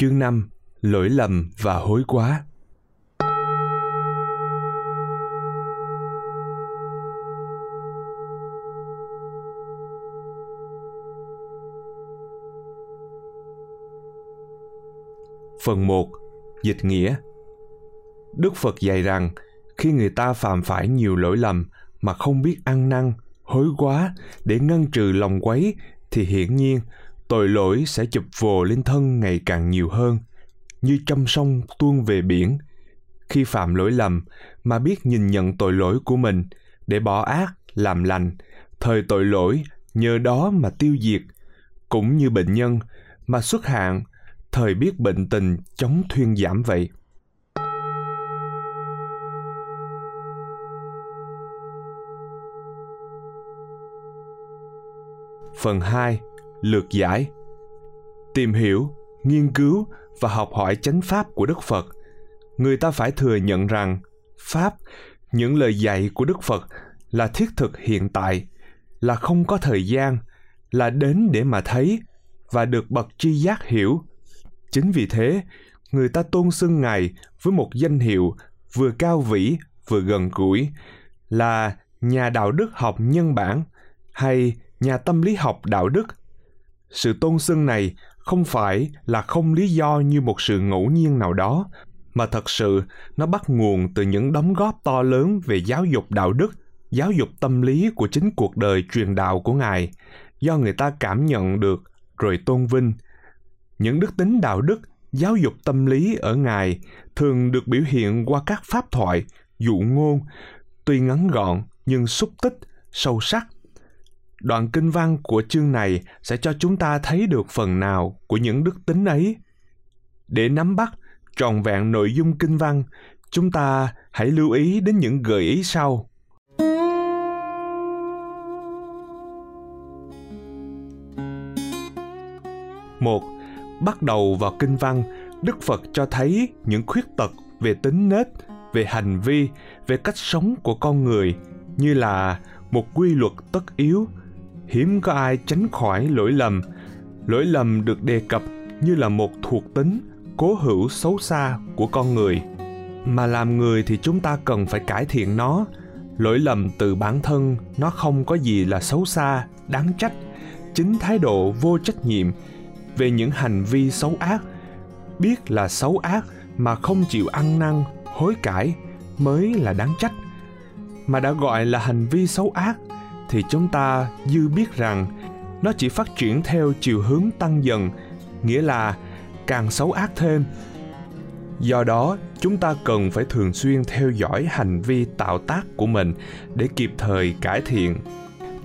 Chương 5 Lỗi lầm và hối quá. Phần 1 Dịch nghĩa. Đức Phật dạy rằng khi người ta phạm phải nhiều lỗi lầm mà không biết ăn năn, hối quá để ngăn trừ lòng quấy thì hiển nhiên tội lỗi sẽ chụp vồ lên thân ngày càng nhiều hơn, như trăm sông tuôn về biển khi phạm lỗi lầm mà biết nhìn nhận tội lỗi của mình để bỏ ác làm lành, thời tội lỗi nhờ đó mà tiêu diệt cũng như bệnh nhân mà xuất hạn, thời biết bệnh tình chống thuyên giảm vậy Phần 2. Lược giải Tìm hiểu, nghiên cứu và học hỏi chánh pháp của Đức Phật. Người ta phải thừa nhận rằng pháp, những lời dạy của Đức Phật là thiết thực hiện tại, là không có thời gian, là đến để mà thấy và được bậc tri giác hiểu. Chính vì thế, người ta tôn xưng Ngài với một danh hiệu vừa cao vĩ vừa gần gũi là nhà đạo đức học nhân bản hay nhà tâm lý học đạo đức sự tôn xưng này không phải là không lý do như một sự ngẫu nhiên nào đó, mà thật sự nó bắt nguồn từ những đóng góp to lớn về giáo dục đạo đức, giáo dục tâm lý của chính cuộc đời truyền đạo của ngài, do người ta cảm nhận được rồi tôn vinh. Những đức tính đạo đức, giáo dục tâm lý ở ngài thường được biểu hiện qua các pháp thoại, dụ ngôn, tuy ngắn gọn nhưng xúc tích, sâu sắc đoạn kinh văn của chương này sẽ cho chúng ta thấy được phần nào của những đức tính ấy. Để nắm bắt trọn vẹn nội dung kinh văn, chúng ta hãy lưu ý đến những gợi ý sau. Một, bắt đầu vào kinh văn, đức phật cho thấy những khuyết tật về tính nết, về hành vi, về cách sống của con người, như là một quy luật tất yếu hiếm có ai tránh khỏi lỗi lầm. Lỗi lầm được đề cập như là một thuộc tính cố hữu xấu xa của con người. Mà làm người thì chúng ta cần phải cải thiện nó. Lỗi lầm từ bản thân nó không có gì là xấu xa, đáng trách. Chính thái độ vô trách nhiệm về những hành vi xấu ác, biết là xấu ác mà không chịu ăn năn, hối cải mới là đáng trách. Mà đã gọi là hành vi xấu ác thì chúng ta dư biết rằng nó chỉ phát triển theo chiều hướng tăng dần, nghĩa là càng xấu ác thêm. Do đó, chúng ta cần phải thường xuyên theo dõi hành vi tạo tác của mình để kịp thời cải thiện.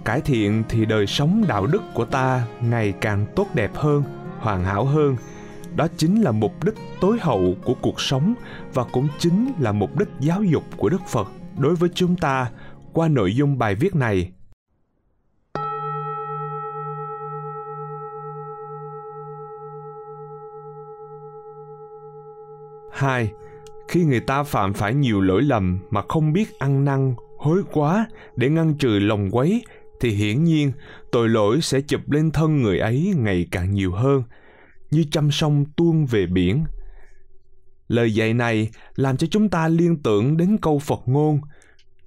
Cải thiện thì đời sống đạo đức của ta ngày càng tốt đẹp hơn, hoàn hảo hơn. Đó chính là mục đích tối hậu của cuộc sống và cũng chính là mục đích giáo dục của đức phật đối với chúng ta qua nội dung bài viết này. 2. Khi người ta phạm phải nhiều lỗi lầm mà không biết ăn năn, hối quá để ngăn trừ lòng quấy thì hiển nhiên tội lỗi sẽ chụp lên thân người ấy ngày càng nhiều hơn, như trăm sông tuôn về biển. Lời dạy này làm cho chúng ta liên tưởng đến câu Phật ngôn,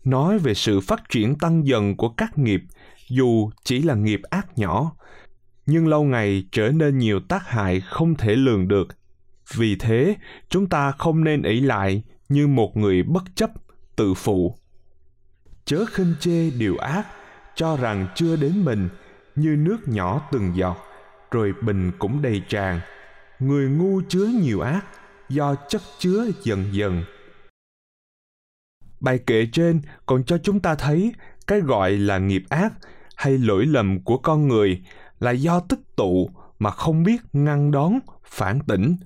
nói về sự phát triển tăng dần của các nghiệp, dù chỉ là nghiệp ác nhỏ, nhưng lâu ngày trở nên nhiều tác hại không thể lường được vì thế, chúng ta không nên ỷ lại như một người bất chấp tự phụ. Chớ khinh chê điều ác, cho rằng chưa đến mình, như nước nhỏ từng giọt, rồi bình cũng đầy tràn. Người ngu chứa nhiều ác, do chất chứa dần dần. Bài kệ trên còn cho chúng ta thấy cái gọi là nghiệp ác hay lỗi lầm của con người là do tích tụ mà không biết ngăn đón, phản tỉnh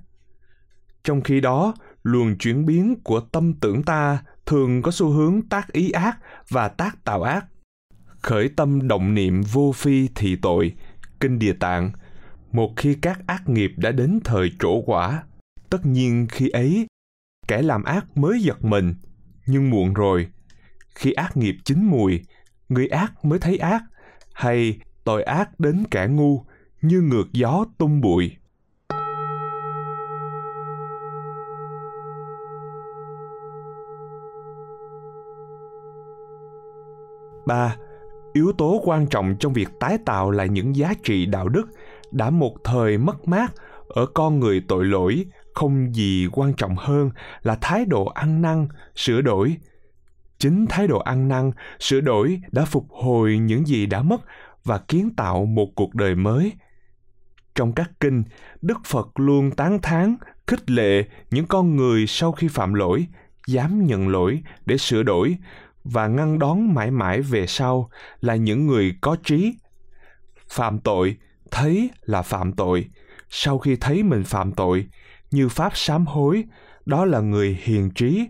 trong khi đó, luồng chuyển biến của tâm tưởng ta thường có xu hướng tác ý ác và tác tạo ác. Khởi tâm động niệm vô phi thị tội. Kinh địa tạng, một khi các ác nghiệp đã đến thời trổ quả, tất nhiên khi ấy, kẻ làm ác mới giật mình. Nhưng muộn rồi, khi ác nghiệp chín mùi, người ác mới thấy ác, hay tội ác đến kẻ ngu như ngược gió tung bụi. Ba, yếu tố quan trọng trong việc tái tạo lại những giá trị đạo đức đã một thời mất mát ở con người tội lỗi không gì quan trọng hơn là thái độ ăn năn, sửa đổi. Chính thái độ ăn năn, sửa đổi đã phục hồi những gì đã mất và kiến tạo một cuộc đời mới. Trong các kinh, đức phật luôn tán thán, khích lệ những con người sau khi phạm lỗi, dám nhận lỗi để sửa đổi và ngăn đón mãi mãi về sau là những người có trí. Phạm tội, thấy là phạm tội. Sau khi thấy mình phạm tội, như pháp sám hối, đó là người hiền trí.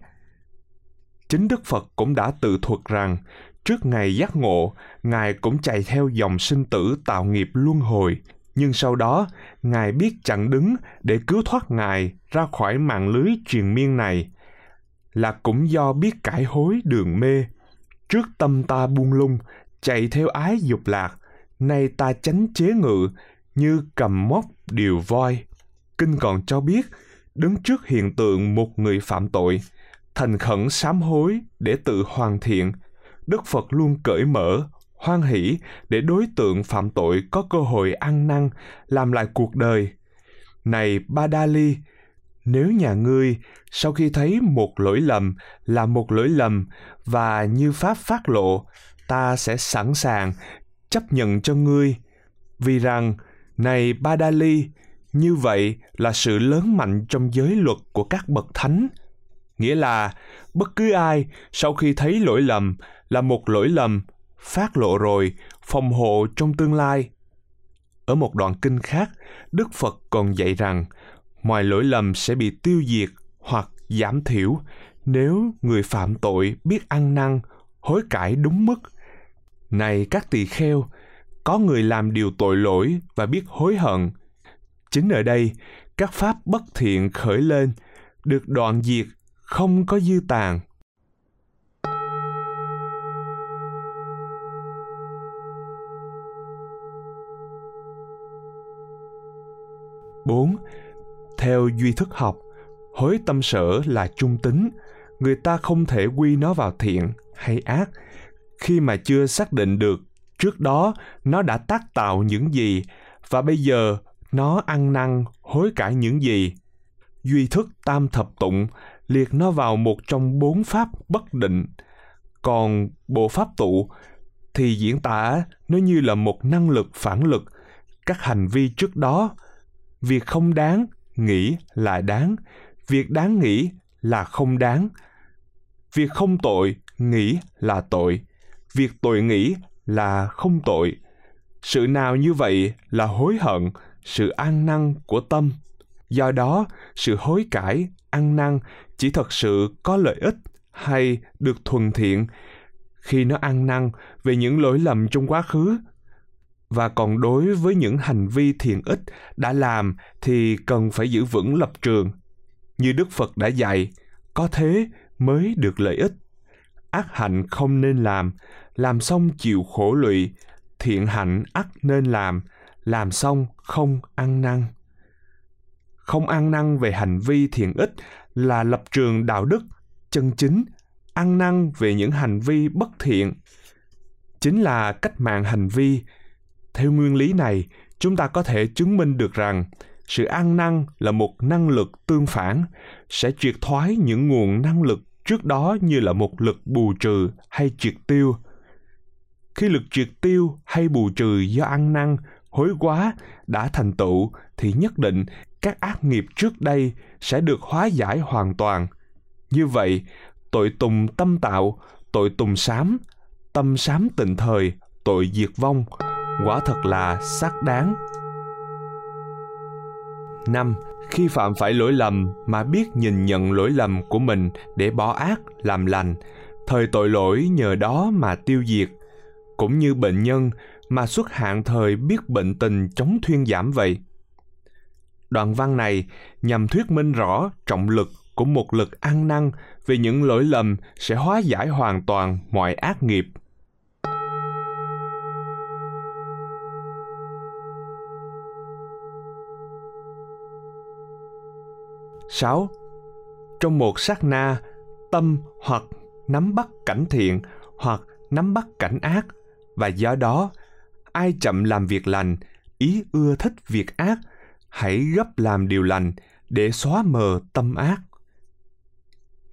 Chính đức phật cũng đã tự thuật rằng, trước ngày giác ngộ, ngài cũng chạy theo dòng sinh tử tạo nghiệp luân hồi. Nhưng sau đó, ngài biết chặn đứng để cứu thoát ngài ra khỏi mạng lưới truyền miên này là cũng do biết cải hối đường mê. Trước tâm ta buông lung, chạy theo ái dục lạc, nay ta tránh chế ngự như cầm móc điều voi. Kinh còn cho biết, đứng trước hiện tượng một người phạm tội, thành khẩn sám hối để tự hoàn thiện. Đức phật luôn cởi mở, hoan hỷ để đối tượng phạm tội có cơ hội ăn năn, làm lại cuộc đời. Này ba đa ly nếu nhà ngươi, sau khi thấy một lỗi lầm là một lỗi lầm và như pháp phát lộ, ta sẽ sẵn sàng chấp nhận cho ngươi. Vì rằng, này ba đa ly như vậy là sự lớn mạnh trong giới luật của các bậc thánh. Nghĩa là, bất cứ ai sau khi thấy lỗi lầm là một lỗi lầm, phát lộ rồi, phòng hộ trong tương lai. Ở một đoạn kinh khác, đức phật còn dạy rằng mọi lỗi lầm sẽ bị tiêu diệt hoặc giảm thiểu nếu người phạm tội biết ăn năn, hối cải đúng mức. Này các tỳ kheo, có người làm điều tội lỗi và biết hối hận. Chính ở đây, các pháp bất thiện khởi lên, được đoạn diệt, không có dư tàn. Bốn theo duy thức học. Hối tâm sở là trung tính. Người ta không thể quy nó vào thiện hay ác. Khi mà chưa xác định được trước đó, nó đã tác tạo những gì, và bây giờ nó ăn năn, hối cải những gì. Duy thức tam thập tụng liệt nó vào một trong bốn pháp bất định. Còn bộ pháp tụ thì diễn tả nó như là một năng lực phản lực. Các hành vi trước đó, việc không đáng nghĩ là đáng, việc đáng nghĩ là không đáng. Việc không tội nghĩ là tội, việc tội nghĩ là không tội. Sự nào như vậy là hối hận, sự ăn năn của tâm. Do đó, sự hối cải, ăn năn chỉ thật sự có lợi ích hay được thuần thiện. Khi nó ăn năn về những lỗi lầm trong quá khứ và còn đối với những hành vi thiện ích đã làm thì cần phải giữ vững lập trường. Như đức phật đã dạy, có thế mới được lợi ích. Ác hạnh không nên làm làm xong chịu khổ lụy. Thiện hạnh ắt nên làm làm xong không ăn năn. Không ăn năn về hành vi thiện ích là lập trường đạo đức, chân chính. Ăn năn về những hành vi bất thiện chính là cách mạng hành vi theo nguyên lý này, chúng ta có thể chứng minh được rằng sự ăn năn là một năng lực tương phản, sẽ triệt thoái những nguồn năng lực trước đó như là một lực bù trừ hay triệt tiêu. Khi lực triệt tiêu hay bù trừ do ăn năn, hối quá, đã thành tựu, thì nhất định các ác nghiệp trước đây sẽ được hóa giải hoàn toàn. Như vậy, tội tùng tâm tạo, tội tùng sám, tâm sám tịnh thời, tội diệt vong quả thật là xác đáng. Năm, khi phạm phải lỗi lầm mà biết nhìn nhận lỗi lầm của mình để bỏ ác làm lành, thời tội lỗi nhờ đó mà tiêu diệt. Cũng như bệnh nhân mà xuất hạn thời biết bệnh tình chống thuyên giảm vậy. Đoạn văn này nhằm thuyết minh rõ trọng lực của một lực ăn năn về những lỗi lầm sẽ hóa giải hoàn toàn mọi ác nghiệp. 6. Trong một sát na, tâm hoặc nắm bắt cảnh thiện hoặc nắm bắt cảnh ác và do đó ai chậm làm việc lành ý ưa thích việc ác hãy gấp làm điều lành để xóa mờ tâm ác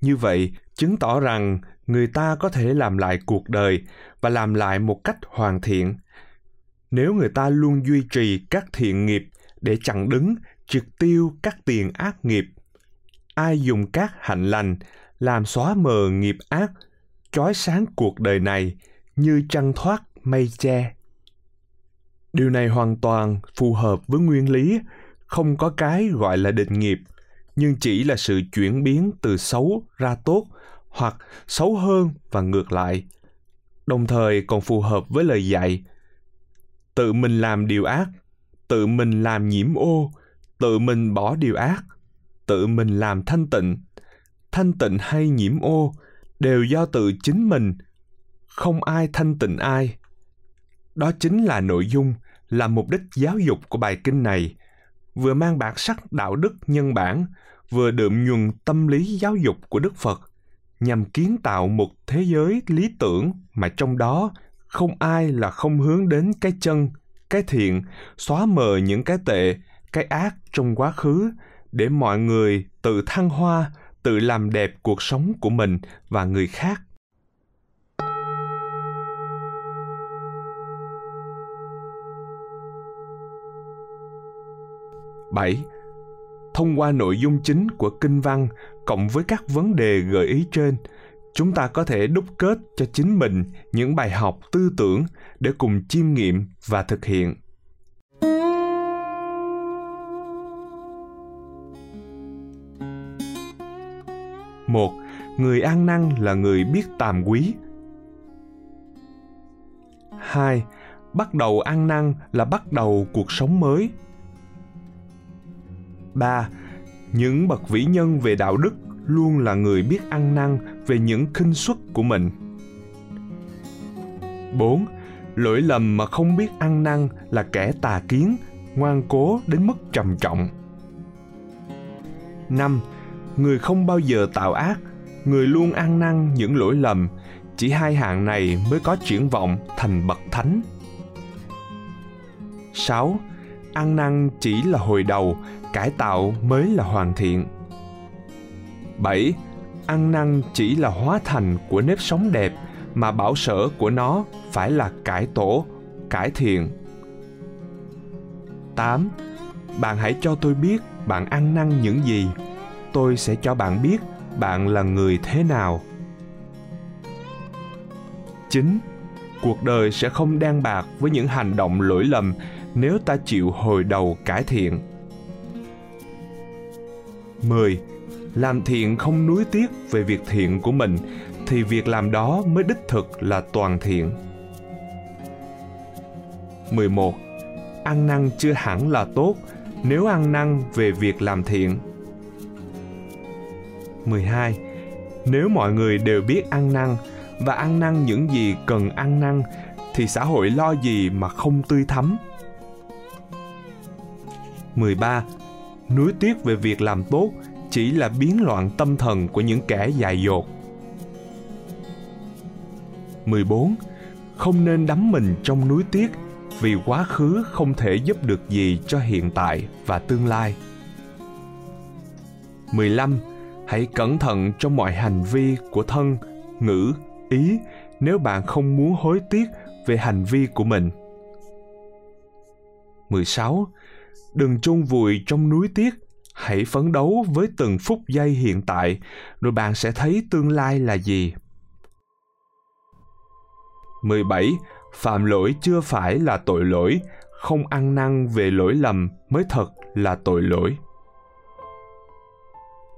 như vậy chứng tỏ rằng người ta có thể làm lại cuộc đời và làm lại một cách hoàn thiện nếu người ta luôn duy trì các thiện nghiệp để chặn đứng triệt tiêu các tiền ác nghiệp ai dùng các hạnh lành, làm xóa mờ nghiệp ác chói sáng cuộc đời này như trăng thoát mây che. Điều này hoàn toàn phù hợp với nguyên lý, không có cái gọi là định nghiệp, nhưng chỉ là sự chuyển biến từ xấu ra tốt hoặc xấu hơn và ngược lại. Đồng thời còn phù hợp với lời dạy, tự mình làm điều ác, tự mình làm nhiễm ô, tự mình bỏ điều ác tự mình làm thanh tịnh. Thanh tịnh hay nhiễm ô đều do tự chính mình, không ai thanh tịnh ai. Đó chính là nội dung, là mục đích giáo dục của bài kinh này. Vừa mang bản sắc đạo đức nhân bản, vừa đượm nhuần tâm lý giáo dục của đức phật, nhằm kiến tạo một thế giới lý tưởng mà trong đó không ai là không hướng đến cái chân, cái thiện, xóa mờ những cái tệ, cái ác trong quá khứ để mọi người tự thăng hoa tự làm đẹp cuộc sống của mình và người khác bảy. Thông qua nội dung chính của kinh văn cộng với các vấn đề gợi ý trên, chúng ta có thể đúc kết cho chính mình những bài học tư tưởng để cùng chiêm nghiệm và thực hiện. Một, người ăn năng là người biết tàm quý. Hai, bắt đầu ăn năng là bắt đầu cuộc sống mới. 3. Những bậc vĩ nhân về đạo đức luôn là người biết ăn năn về những khinh suất của mình. 4. Lỗi lầm mà không biết ăn năn là kẻ tà kiến, ngoan cố đến mức trầm trọng. 5. Người không bao giờ tạo ác, người luôn ăn năn những lỗi lầm, chỉ hai hạng này mới có triển vọng thành bậc thánh. 6. Ăn năn chỉ là hồi đầu, cải tạo mới là hoàn thiện. 7. Ăn năn chỉ là hóa thành của nếp sống đẹp mà bảo sở của nó phải là cải tổ, cải thiện. 8. Bạn hãy cho tôi biết bạn ăn năn những gì. Tôi sẽ cho bạn biết bạn là người thế nào. 9. Cuộc đời sẽ không đan bạc với những hành động lỗi lầm nếu ta chịu hồi đầu cải thiện. 10. Làm thiện không nuối tiếc về việc thiện của mình, thì việc làm đó mới đích thực là toàn thiện. 11. Ăn năn chưa hẳn là tốt nếu ăn năn về việc làm thiện. 12. Nếu mọi người đều biết ăn năn và ăn năn những gì cần ăn năn, thì xã hội lo gì mà không tươi thắm. 13 núi tiếc về việc làm tốt chỉ là biến loạn tâm thần của những kẻ dại dột. 14. Không nên đắm mình trong núi tiếc vì quá khứ không thể giúp được gì cho hiện tại và tương lai. 15. Hãy cẩn thận trong mọi hành vi của thân, ngữ, ý nếu bạn không muốn hối tiếc về hành vi của mình. 16 đừng chôn vùi trong núi tiếc hãy phấn đấu với từng phút giây hiện tại rồi bạn sẽ thấy tương lai là gì 17. Phạm lỗi chưa phải là tội lỗi, không ăn năn về lỗi lầm mới thật là tội lỗi.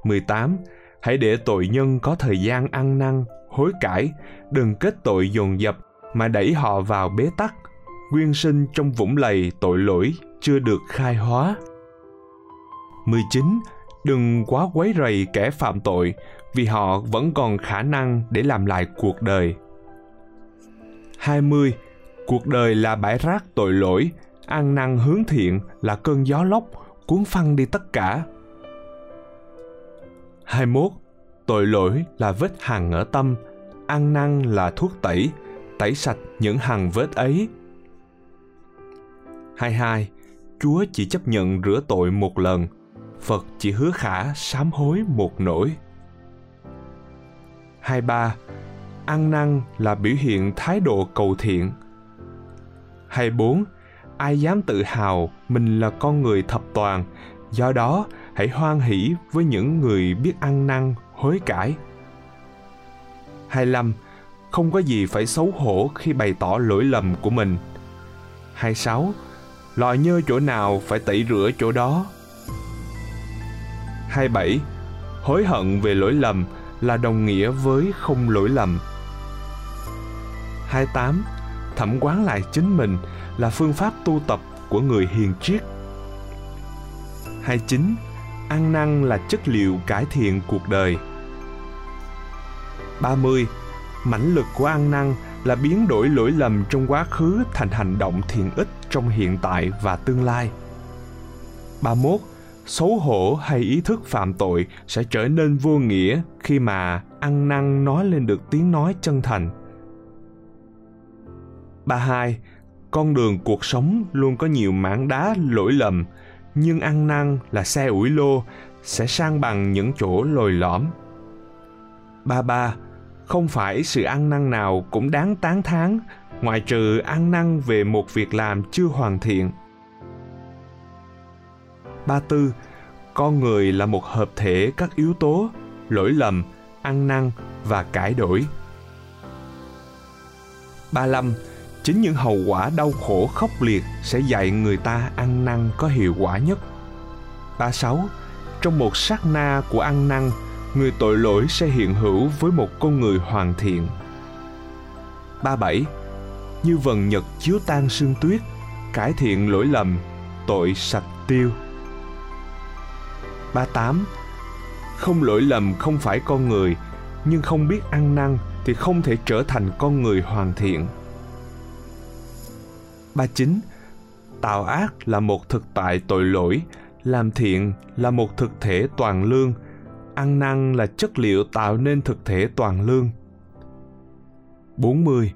18. Hãy để tội nhân có thời gian ăn năn, hối cải, đừng kết tội dồn dập mà đẩy họ vào bế tắc, nguyên sinh trong vũng lầy tội lỗi chưa được khai hóa. 19. Đừng quá quấy rầy kẻ phạm tội vì họ vẫn còn khả năng để làm lại cuộc đời. 20. Cuộc đời là bãi rác tội lỗi, ăn năn hướng thiện là cơn gió lốc cuốn phăng đi tất cả. 21. Tội lỗi là vết hằn ở tâm, ăn năn là thuốc tẩy, tẩy sạch những hằn vết ấy. 22. Chúa chỉ chấp nhận rửa tội một lần, Phật chỉ hứa khả sám hối một nỗi. 23. Ăn năn là biểu hiện thái độ cầu thiện. 24. Ai dám tự hào mình là con người thập toàn, do đó hãy hoan hỷ với những người biết ăn năn, hối cải. 25. Không có gì phải xấu hổ khi bày tỏ lỗi lầm của mình. 26. Lò nhơ chỗ nào phải tẩy rửa chỗ đó. 27. Hối hận về lỗi lầm là đồng nghĩa với không lỗi lầm. 28. Thẩm quán lại chính mình là phương pháp tu tập của người hiền triết. 29. Ăn năn là chất liệu cải thiện cuộc đời. 30. Mãnh lực của ăn năn là biến đổi lỗi lầm trong quá khứ thành hành động thiện ích trong hiện tại và tương lai. 31. Xấu hổ hay ý thức phạm tội sẽ trở nên vô nghĩa khi mà ăn năn nói lên được tiếng nói chân thành. 32. Con đường cuộc sống luôn có nhiều mảng đá lỗi lầm, nhưng ăn năn là xe ủi lô, sẽ sang bằng những chỗ lồi lõm. 33 không phải sự ăn năn nào cũng đáng tán thán ngoại trừ ăn năn về một việc làm chưa hoàn thiện ba tư, con người là một hợp thể các yếu tố, lỗi lầm, ăn năn và cải đổi ba lăm chính những hậu quả đau khổ khốc liệt sẽ dạy người ta ăn năn có hiệu quả nhất ba sáu trong một sát na của ăn năn người tội lỗi sẽ hiện hữu với một con người hoàn thiện. 37. Như vần nhật chiếu tan sương tuyết, cải thiện lỗi lầm, tội sạch tiêu. 38. Không lỗi lầm không phải con người, nhưng không biết ăn năn thì không thể trở thành con người hoàn thiện. 39. Tạo ác là một thực tại tội lỗi, làm thiện là một thực thể toàn lương – ăn năn là chất liệu tạo nên thực thể toàn lương. 40.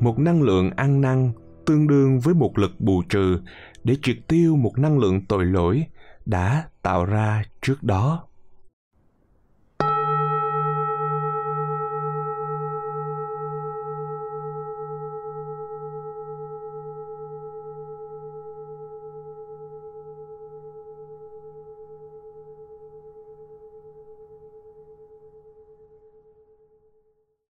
Một năng lượng ăn năn tương đương với một lực bù trừ để triệt tiêu một năng lượng tội lỗi đã tạo ra trước đó.